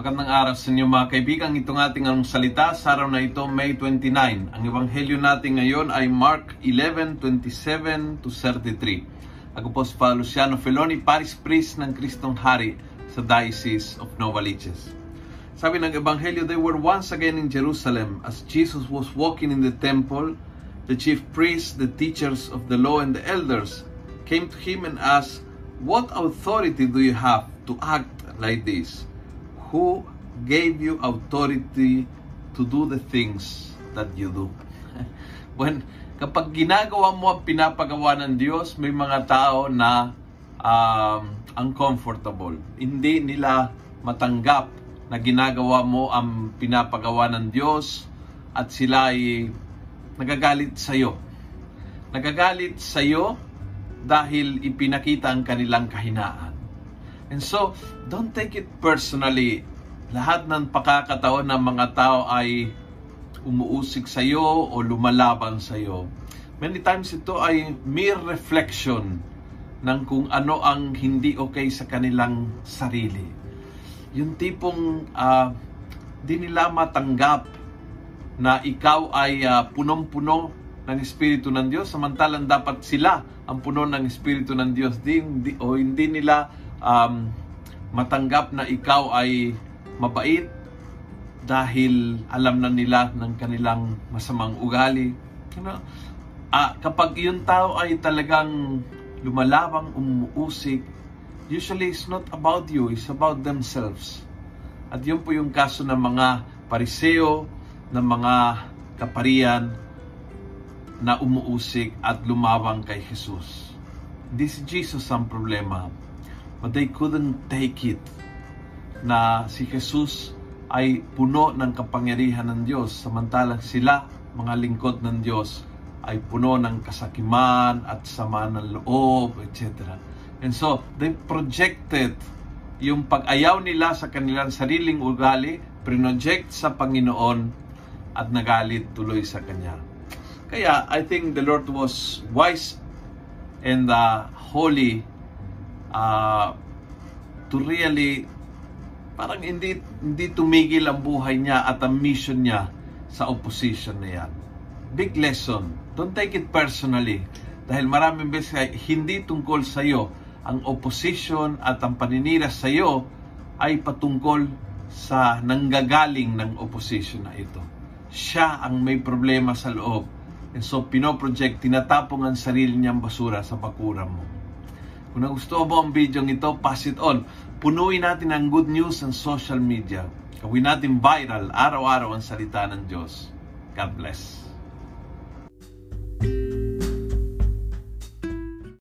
Magandang araw sa inyo mga kaibigan. Itong ating ang salita sa araw na ito, May 29. Ang ebanghelyo natin ngayon ay Mark 11:27 to 33. Ako po si Father Luciano Feloni, Paris Priest ng Kristong Hari sa Diocese of Novaliches. Sabi ng ebanghelyo, they were once again in Jerusalem as Jesus was walking in the temple. The chief priests, the teachers of the law, and the elders came to him and asked, What authority do you have to act like this? Who gave you authority to do the things that you do? When kapag ginagawa mo ang pinapagawa ng Diyos, may mga tao na um, uncomfortable. Hindi nila matanggap na ginagawa mo ang pinapagawa ng Diyos at sila ay nagagalit sa iyo. Nagagalit sa iyo dahil ipinakita ang kanilang kahinaan. And so, don't take it personally. Lahat ng pakakataon ng mga tao ay umuusik sa iyo o lumalaban sa iyo. Many times ito ay mere reflection ng kung ano ang hindi okay sa kanilang sarili. Yung tipong uh, di nila matanggap na ikaw ay uh, punong-puno ng Espiritu ng Diyos samantalang dapat sila ang puno ng Espiritu ng Diyos di, di, o hindi nila um, matanggap na ikaw ay mabait dahil alam na nila ng kanilang masamang ugali. You know, ah, kapag yung tao ay talagang lumalabang, umuusik, usually it's not about you, it's about themselves. At yun po yung kaso ng mga pariseo, ng mga kaparian na umuusik at lumawang kay Jesus. This Jesus ang problema. But they couldn't take it na si Jesus ay puno ng kapangyarihan ng Diyos samantalang sila, mga lingkod ng Diyos, ay puno ng kasakiman at sama ng loob, etc. And so, they projected yung pag-ayaw nila sa kanilang sariling ugali, project sa Panginoon at nagalit tuloy sa Kanya. Kaya, I think the Lord was wise and uh, holy uh, to really parang hindi hindi tumigil ang buhay niya at ang mission niya sa opposition na yan. Big lesson. Don't take it personally. Dahil maraming beses ay hindi tungkol sa iyo. Ang opposition at ang paninira sa iyo ay patungkol sa nanggagaling ng opposition na ito. Siya ang may problema sa loob. And so, pinoproject, tinatapong ang sarili niyang basura sa bakuran mo. Kung nagustuhan mo ang video ito, pass it on. Punuin natin ang good news sa social media. Gawin natin viral, araw-araw ang salita ng Diyos. God bless.